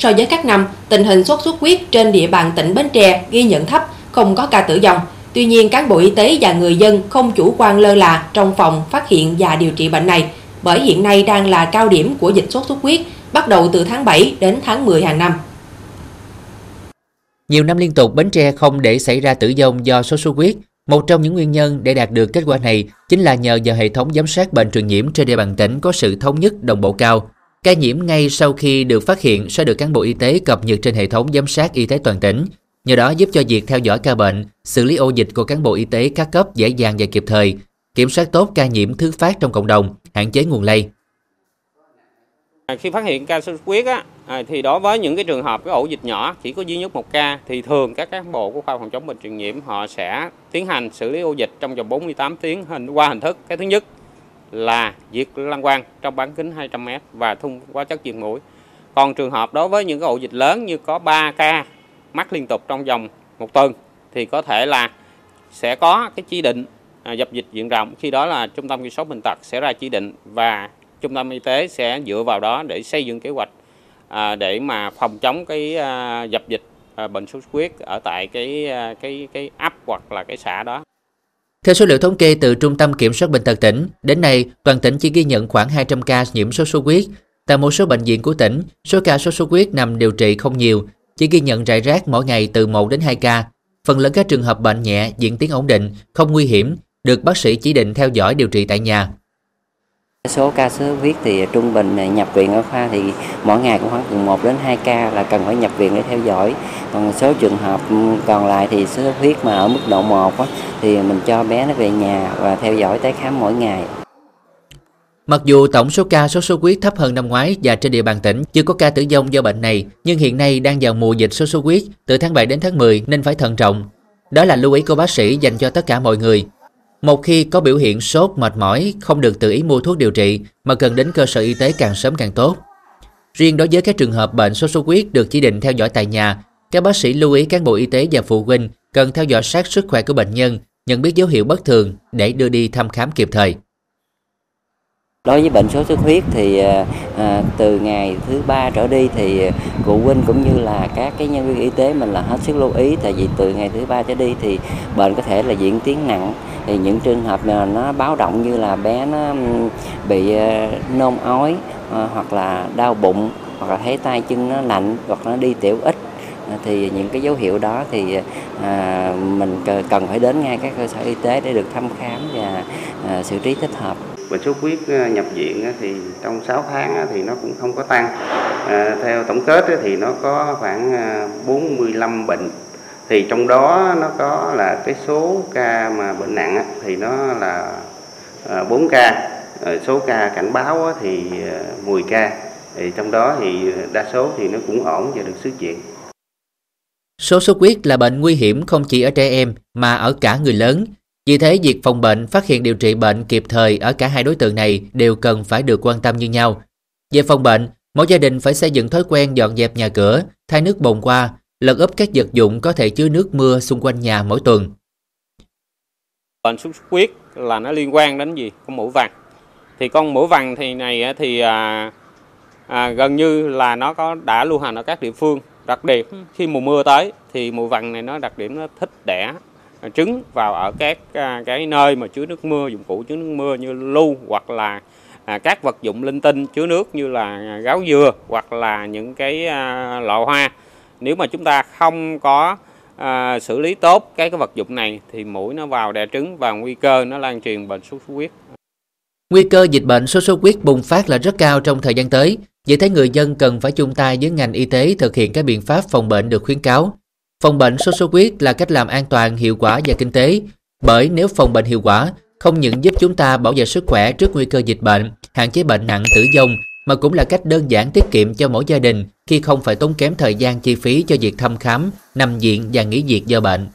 So với các năm, tình hình sốt xuất huyết trên địa bàn tỉnh Bến Tre ghi nhận thấp, không có ca tử vong. Tuy nhiên, cán bộ y tế và người dân không chủ quan lơ là trong phòng phát hiện và điều trị bệnh này, bởi hiện nay đang là cao điểm của dịch sốt xuất huyết, bắt đầu từ tháng 7 đến tháng 10 hàng năm. Nhiều năm liên tục Bến Tre không để xảy ra tử vong do sốt xuất huyết. Một trong những nguyên nhân để đạt được kết quả này chính là nhờ vào hệ thống giám sát bệnh truyền nhiễm trên địa bàn tỉnh có sự thống nhất đồng bộ cao. Ca nhiễm ngay sau khi được phát hiện sẽ được cán bộ y tế cập nhật trên hệ thống giám sát y tế toàn tỉnh. Nhờ đó giúp cho việc theo dõi ca bệnh, xử lý ổ dịch của cán bộ y tế các cấp dễ dàng và kịp thời, kiểm soát tốt ca nhiễm thứ phát trong cộng đồng, hạn chế nguồn lây. À, khi phát hiện ca sốt huyết á, à, thì đối với những cái trường hợp cái ổ dịch nhỏ chỉ có duy nhất một ca thì thường các cán bộ của khoa phòng chống bệnh truyền nhiễm họ sẽ tiến hành xử lý ổ dịch trong vòng 48 tiếng hình qua hình thức cái thứ nhất là diệt lăng quang trong bán kính 200m và thung hóa chất diệt mũi. Còn trường hợp đối với những cái ổ dịch lớn như có 3 ca mắc liên tục trong vòng một tuần, thì có thể là sẽ có cái chỉ định à, dập dịch diện rộng khi đó là trung tâm kiểm soát bệnh tật sẽ ra chỉ định và trung tâm y tế sẽ dựa vào đó để xây dựng kế hoạch à, để mà phòng chống cái à, dập dịch bệnh sốt xuất huyết ở tại cái cái cái ấp hoặc là cái xã đó. Theo số liệu thống kê từ Trung tâm Kiểm soát Bệnh tật tỉnh, đến nay toàn tỉnh chỉ ghi nhận khoảng 200 ca nhiễm sốt xuất huyết. Tại một số bệnh viện của tỉnh, số ca sốt xuất huyết nằm điều trị không nhiều, chỉ ghi nhận rải rác mỗi ngày từ 1 đến 2 ca. Phần lớn các trường hợp bệnh nhẹ, diễn tiến ổn định, không nguy hiểm, được bác sĩ chỉ định theo dõi điều trị tại nhà. Số ca sốt huyết thì trung bình nhập viện ở khoa thì mỗi ngày cũng khoảng từ 1 đến 2 ca là cần phải nhập viện để theo dõi. Còn số trường hợp còn lại thì sốt xuất huyết mà ở mức độ 1 á, thì mình cho bé nó về nhà và theo dõi tái khám mỗi ngày. Mặc dù tổng số ca sốt xuất huyết thấp hơn năm ngoái và trên địa bàn tỉnh chưa có ca tử vong do bệnh này, nhưng hiện nay đang vào mùa dịch sốt xuất huyết từ tháng 7 đến tháng 10 nên phải thận trọng. Đó là lưu ý của bác sĩ dành cho tất cả mọi người. Một khi có biểu hiện sốt, mệt mỏi, không được tự ý mua thuốc điều trị mà cần đến cơ sở y tế càng sớm càng tốt. Riêng đối với các trường hợp bệnh sốt xuất huyết được chỉ định theo dõi tại nhà, các bác sĩ lưu ý cán bộ y tế và phụ huynh cần theo dõi sát sức khỏe của bệnh nhân, nhận biết dấu hiệu bất thường để đưa đi thăm khám kịp thời. Đối với bệnh sốt xuất huyết thì à, từ ngày thứ ba trở đi thì phụ huynh cũng như là các cái nhân viên y tế mình là hết sức lưu ý tại vì từ ngày thứ ba trở đi thì bệnh có thể là diễn tiến nặng thì những trường hợp mà nó báo động như là bé nó bị ờ, nôn ói ờ, hoặc là đau bụng hoặc là thấy tay chân nó lạnh hoặc nó đi tiểu ít ờ, thì những cái dấu hiệu đó thì à, mình cần phải đến ngay các cơ sở y tế để được thăm khám và à, xử trí thích hợp. Bệnh sốt huyết nhập viện thì trong 6 tháng thì nó cũng không có tăng. À, theo tổng kết thì nó có khoảng 45 bệnh thì trong đó nó có là cái số ca mà bệnh nặng thì nó là ờ, 4 ca ờ, số ca cảnh báo thì ờ, 10 ca thì trong đó thì đa số thì nó cũng ổn và được xuất viện Sốt xuất huyết là bệnh nguy hiểm không chỉ ở trẻ em mà ở cả người lớn. Vì thế, việc phòng bệnh, phát hiện điều trị bệnh kịp thời ở cả hai đối tượng này đều cần phải được quan tâm như nhau. Về phòng bệnh, mỗi gia đình phải xây dựng thói quen dọn dẹp nhà cửa, thay nước bồn qua, lật úp các vật dụng có thể chứa nước mưa xung quanh nhà mỗi tuần. Bệnh sốt xuất huyết là nó liên quan đến gì? Con mũi vằn. Thì con mũi vằn thì này thì à, à, gần như là nó có đã lưu hành ở các địa phương đặc điểm khi mùa mưa tới thì mùa vằn này nó đặc điểm nó thích đẻ trứng vào ở các à, cái nơi mà chứa nước mưa dụng cụ chứa nước mưa như lu hoặc là à, các vật dụng linh tinh chứa nước như là à, gáo dừa hoặc là những cái à, lọ hoa nếu mà chúng ta không có à, xử lý tốt cái cái vật dụng này thì mũi nó vào đẻ trứng và nguy cơ nó lan truyền bệnh sốt xuất huyết Nguy cơ dịch bệnh sốt xuất huyết bùng phát là rất cao trong thời gian tới. Vì thế người dân cần phải chung tay với ngành y tế thực hiện các biện pháp phòng bệnh được khuyến cáo. Phòng bệnh sốt xuất huyết là cách làm an toàn, hiệu quả và kinh tế. Bởi nếu phòng bệnh hiệu quả, không những giúp chúng ta bảo vệ sức khỏe trước nguy cơ dịch bệnh, hạn chế bệnh nặng tử vong, mà cũng là cách đơn giản tiết kiệm cho mỗi gia đình khi không phải tốn kém thời gian chi phí cho việc thăm khám, nằm viện và nghỉ việc do bệnh.